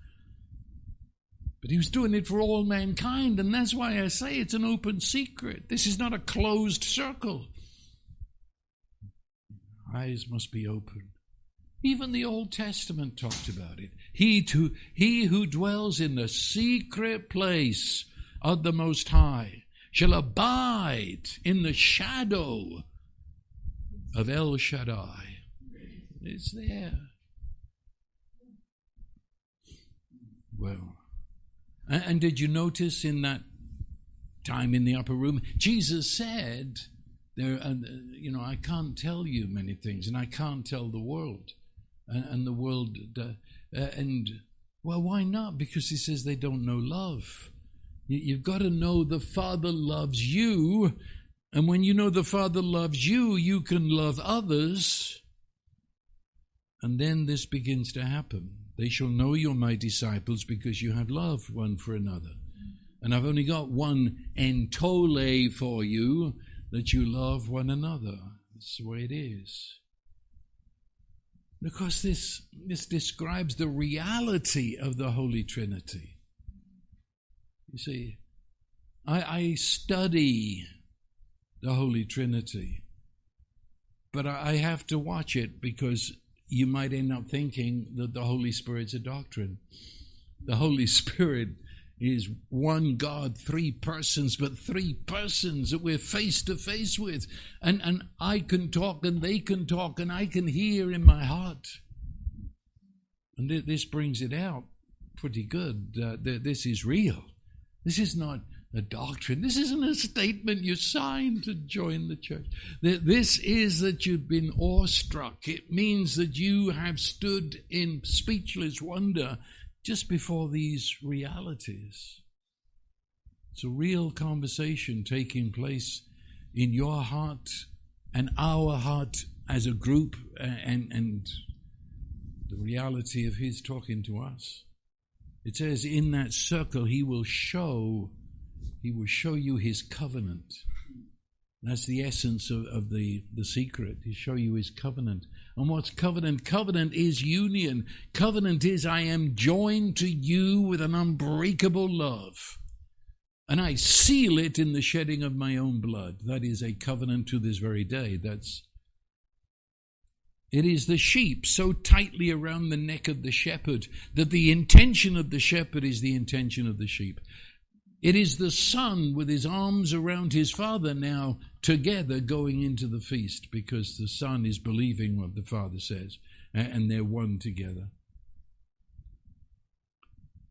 But he was doing it for all mankind, and that's why I say it's an open secret. This is not a closed circle. Eyes must be open. Even the Old Testament talked about it. He, to, he who dwells in the secret place of the Most High shall abide in the shadow of El Shaddai. It's there. Well, and, and did you notice in that time in the upper room, Jesus said, "There, uh, you know, I can't tell you many things, and I can't tell the world." And, and the world, uh, Uh, and well, why not? Because he says they don't know love. You, you've got to know the Father loves you, And when you know the Father loves you, you can love others. And then this begins to happen. They shall know you're my disciples because you have love one for another. And I've only got one entole for you that you love one another. That's the way it is. Because this, this describes the reality of the Holy Trinity. You see, I, I study the Holy Trinity, but I, I have to watch it because you might end up thinking that the Holy Spirit's a doctrine. The Holy <laughs> Spirit is one God, three persons, but three persons that we're face to face with. And, and I can talk and they can talk and I can hear in my heart. And this brings it out pretty good. Uh, this is real. This is not a doctrine. This isn't a statement you signed to join the church. This is that you've been awestruck. It means that you have stood in speechless wonder just before these realities. It's a real conversation taking place in your heart and our heart as a group and, and the reality of His talking to us. It says, in that circle, He will show, He will show you His covenant. That's the essence of, of the, the secret. to show you his covenant. And what's covenant? Covenant is union. Covenant is I am joined to you with an unbreakable love. And I seal it in the shedding of my own blood. That is a covenant to this very day. That's it is the sheep so tightly around the neck of the shepherd that the intention of the shepherd is the intention of the sheep. It is the son with his arms around his father now together going into the feast because the son is believing what the father says and they're one together.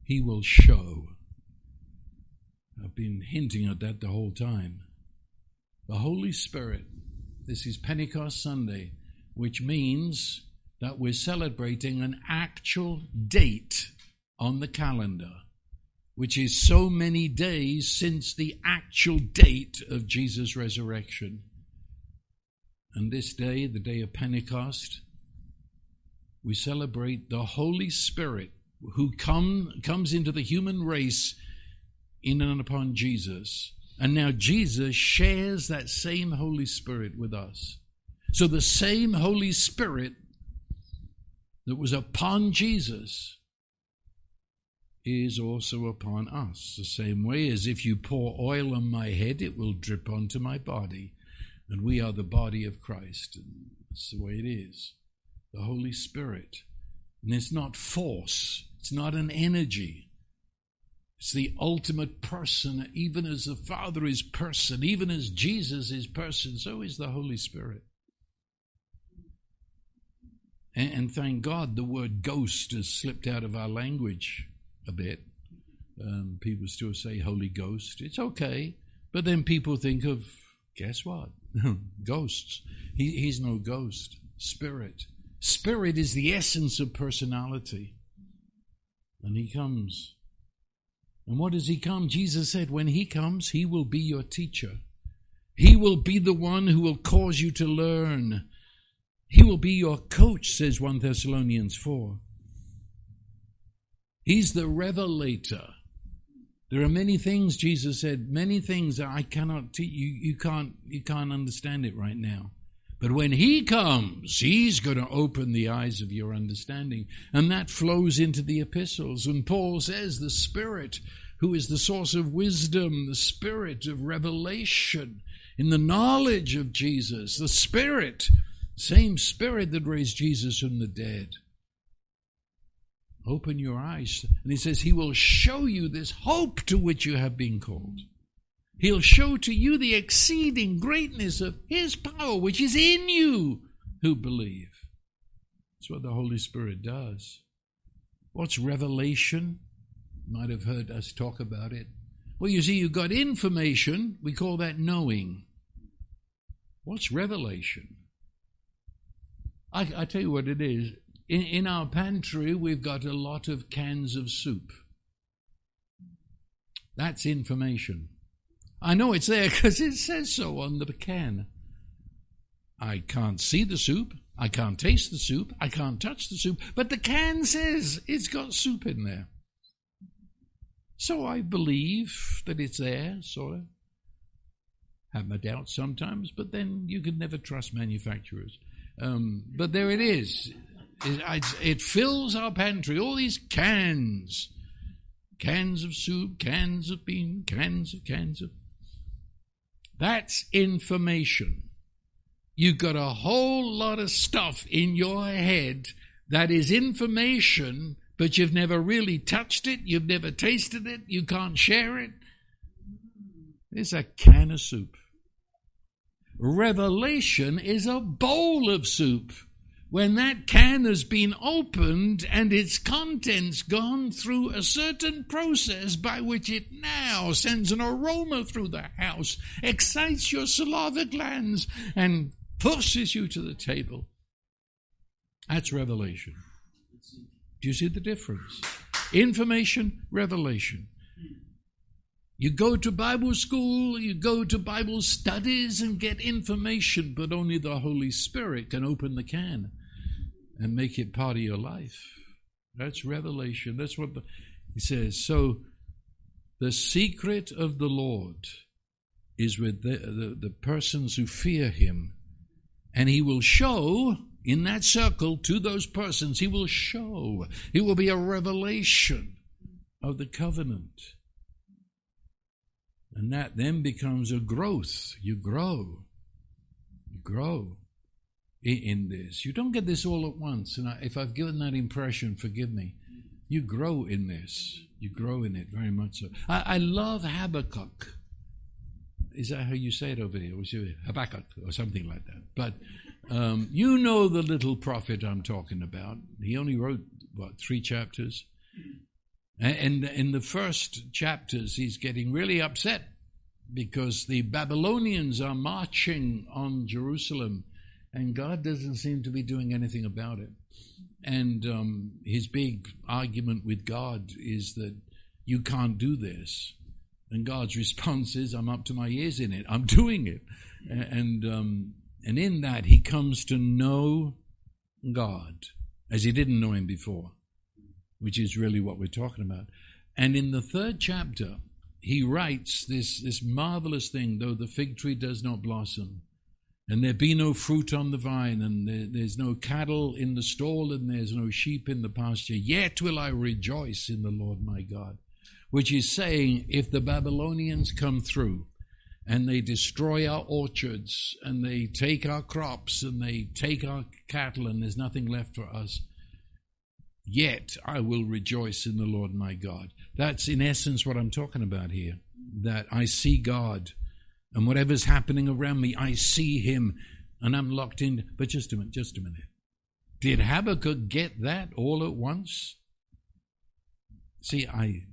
He will show. I've been hinting at that the whole time. The Holy Spirit. This is Pentecost Sunday, which means that we're celebrating an actual date on the calendar which is so many days since the actual date of Jesus' resurrection. And this day, the day of Pentecost, we celebrate the Holy Spirit who come, comes into the human race in and upon Jesus. And now Jesus shares that same Holy Spirit with us. So the same Holy Spirit that was upon Jesus is also upon us. The same way as if you pour oil on my head, it will drip onto my body. And we are the body of Christ. And that's the way it is. The Holy Spirit. And it's not force, it's not an energy. It's the ultimate person, even as the Father is person, even as Jesus is person, so is the Holy Spirit. And, thank God the word ghost has slipped out of our language a bit. Um, people still say Holy Ghost. It's okay. But then people think of, guess what? <laughs> Ghosts. He, he's no ghost. Spirit. Spirit is the essence of personality. And he comes. And what does he come? Jesus said, when he comes, he will be your teacher. He will be the one who will cause you to learn. He will be your coach, says 1 Thessalonians 4. He's the revelator. There are many things Jesus said, many things that I cannot teach you. You can't you can't understand it right now. But when he comes, he's going to open the eyes of your understanding. And that flows into the epistles. And Paul says the Spirit, who is the source of wisdom, the Spirit of revelation, in the knowledge of Jesus, the Spirit, same Spirit that raised Jesus from the dead. Open your eyes. And he says, He will show you this hope to which you have been called. He'll show to you the exceeding greatness of His power, which is in you who believe. That's what the Holy Spirit does. What's revelation? You might have heard us talk about it. Well, you see, you've got information. We call that knowing. What's revelation? I, I tell you what it is. In, in our pantry, we've got a lot of cans of soup. That's information. I know it's there <laughs> because it says so on the can. I can't see the soup. I can't taste the soup. I can't touch the soup. But the can says it's got soup in there. So I believe that it's there, sort of. Have my doubts sometimes, but then you can never trust manufacturers. Um, but there it is. It, it fills our pantry, all these cans. Cans of soup, cans of bean, cans of cans of. That's information. You've got a whole lot of stuff in your head that is information, but you've never really touched it, you've never tasted it, you can't share it. It's a can of soup. Revelation is a bowl of soup. When that can has been opened and its contents gone through a certain process by which it now sends an aroma through the house, excites your saliva glands, and pushes you to the table. That's revelation. Do you see the difference? Information, revelation. You go to Bible school, you go to Bible studies and get information, but only the Holy Spirit can open the can and make it part of your life. That's revelation. That's what the, he says. So, the secret of the Lord is with the, the, the persons who fear him and he will show in that circle to those persons, he will show. It will be a revelation of the covenant. And that then becomes a growth. You grow. You grow in this. You don't get this all at once. And if I've given that impression, forgive me. You grow in this. You grow in it very much so. I, I love Habakkuk is that how you say it over here? Was it Habakkuk or something like that? But um, you know the little prophet I'm talking about. He only wrote what three chapters, and in the first chapters he's getting really upset because the Babylonians are marching on Jerusalem, and God doesn't seem to be doing anything about it. And um, his big argument with God is that you can't do this. And God's <laughs> response is, I'm up to my ears in it. I'm doing it. And, um, and in that, he comes to know God as he didn't know him before, which is really what we're talking about. And in the third chapter, he writes this, this marvelous thing though the fig tree does not blossom, and there be no fruit on the vine, and there, there's no cattle in the stall, and there's no sheep in the pasture, yet will I rejoice in the Lord my God which is saying if the Babylonians come through and they destroy our orchards and they take our crops and they take our cattle and there's nothing left for us, yet I will rejoice in the Lord my God. That's in essence what I'm talking about here. That I see God and whatever's happening around me, I see Him and I'm locked in. But just a minute, just a minute. Did Habakkuk get that all at once? See, I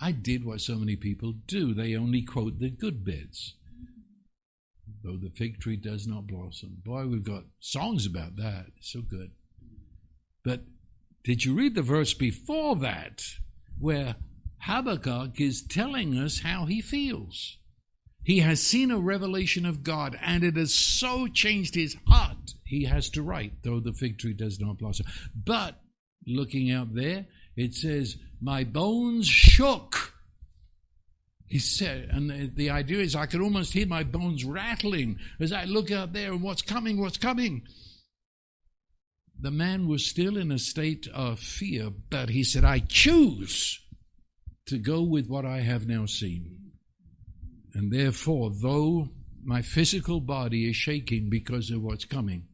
I did what so many people do. They only quote the good bits. Though the fig tree does not blossom. Boy, we've got songs about that. so good. But did you read the verse before that where Habakkuk is telling us how he feels? He has seen a revelation of God and it has so changed his heart. He has to write, though the fig tree does not blossom. But looking out there, it says, My bones shook. He said, and the, idea is I could almost hear my bones rattling as I look out there and what's coming, what's coming. The man was still in a state of fear, but he said, I choose to go with what I have now seen. And therefore, though my physical body is shaking because of what's coming,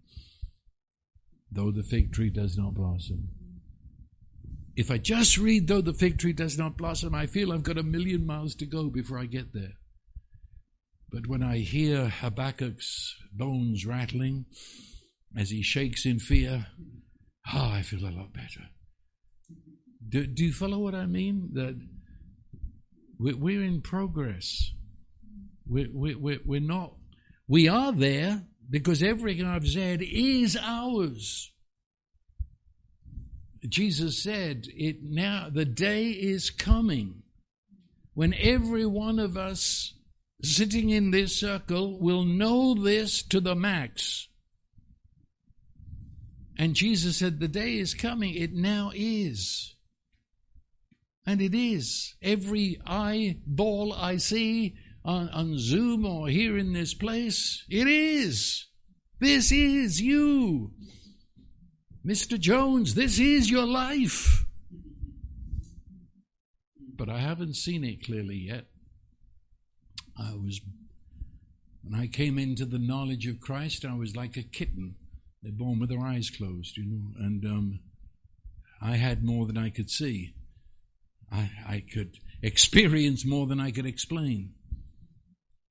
though the fig tree does not blossom, if I just read, though the fig tree does not blossom, I feel I've got a million miles to go before I get there. But when I hear Habakkuk's bones rattling as he shakes in fear, ah, oh, I feel a lot better. Do, do you follow what I mean? That we're in progress. We're, we're, we're not, we are there because everything I've said is ours. Jesus said, "It now the day is coming when every one of us sitting in this circle will know this to the max. And Jesus said, The day is coming. It now is. And it is. Every eyeball I see on, on Zoom or here in this place, it is. This is you. Mr. Jones, this is your life. But I haven't seen it clearly yet. I was, when I came into the knowledge of Christ, I was like a kitten. They're born with their eyes closed, you know, and um, I had more than I could see. I, I could experience more than I could explain.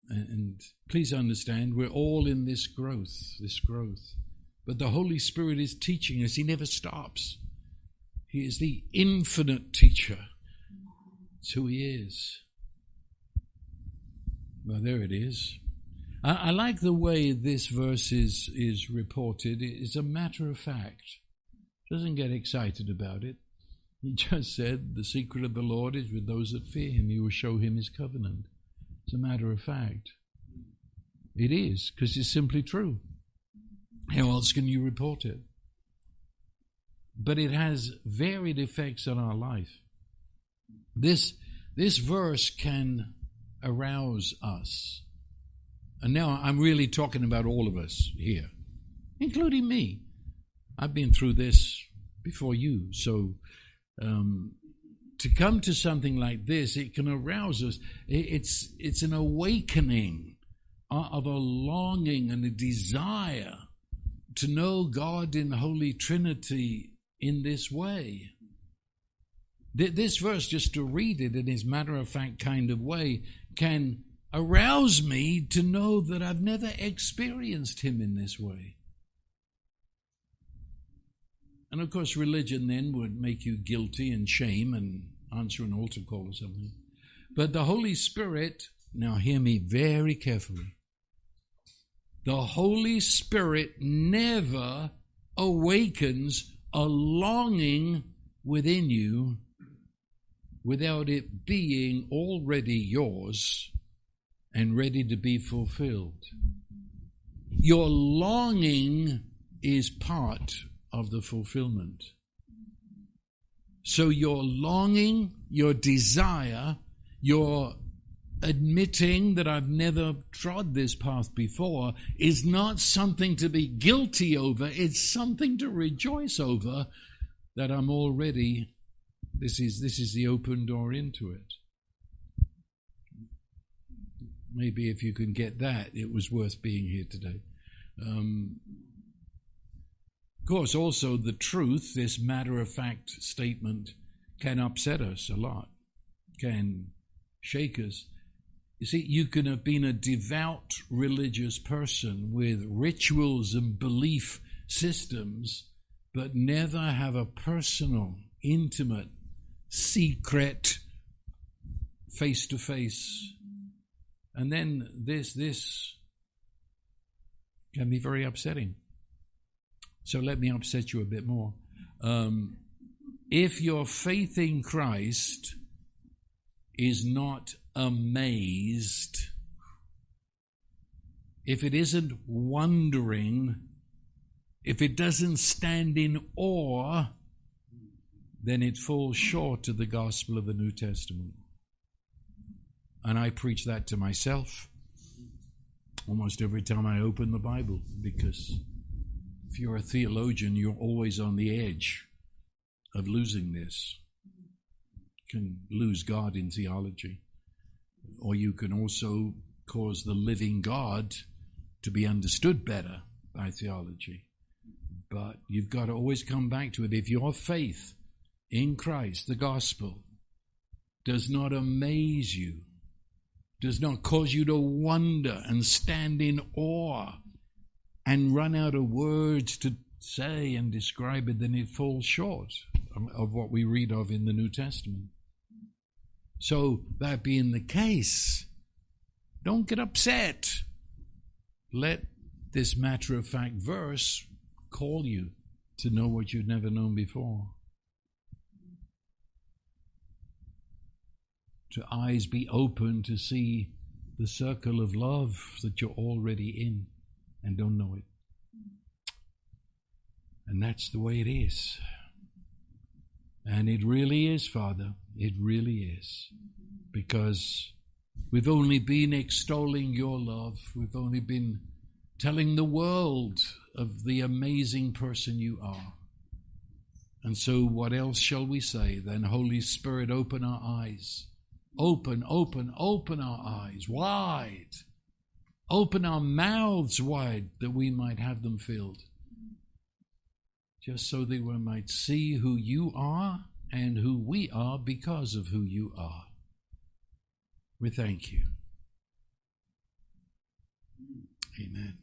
And, please understand, we're all in this growth, this growth. But the Holy Spirit is teaching us. He never stops. He is the infinite teacher. It's who He is. Well, there it is. I, I like the way this verse is, is reported. It's a matter of fact. Doesn't get excited about it. He <laughs> just said, The secret of the Lord is with those that fear him. He will show him his covenant. It's a matter of fact. It is, because it's simply true. How else can you report it? But it has varied effects on our life. This, this verse can arouse us. And now I'm really talking about all of us here, including me. I've been through this before you. So um, to come to something like this, it can arouse us. It's, it's an awakening uh, of a longing and a desire to know God in Holy Trinity in this way. This verse, just to read it in his matter of fact kind of way, can arouse me to know that I've never experienced him in this way. And of course, religion then would make you guilty and shame and answer an altar call or something. But the Holy Spirit, now hear me very carefully. The Holy Spirit never awakens a longing within you without it being already yours and ready to be fulfilled. Your longing is part of the fulfillment. So your longing, your desire, your admitting that I've never trod this path before is not something to be guilty over, it's something to rejoice over that I'm already this is this is the open door into it. Maybe if you can get that, it was worth being here today. Um, of course, also the truth, this matter of fact statement, can upset us a lot, can shake us. You see, you can have been a devout religious person with rituals and belief systems, but never have a personal, intimate secret, face to face. And then this, this can be very upsetting. So let me upset you a bit more. Um, if your faith in Christ is not amazed, if it isn't wondering, if it doesn't stand in awe, then it falls short of the gospel of the New Testament. And I preach that to myself almost every time I open the Bible because if you're a theologian, you're always on the edge of losing this. You can lose God in theology, or you can also cause the living God to be understood better by theology. But you've got to always come back to it. If your faith in Christ, the gospel, does not amaze you, does not cause you to wonder and stand in awe and run out of words to say and describe it, then it falls short of what we read of in the New Testament. So, that being the case, don't get upset. Let this matter of fact verse call you to know what you've never known before. to eyes be open to see the circle of love that you're already in and don't know it. And that's the way it is. And it really is, Father. It really is. Because we've only been extolling your love. We've only been telling the world of the amazing person you are. And so, what else shall we say then? Holy Spirit, open our eyes. Open, open, open our eyes wide. Open our mouths wide that we might have them filled. Just so that we might see who you are and who we are because of who you are. We thank you. Amen.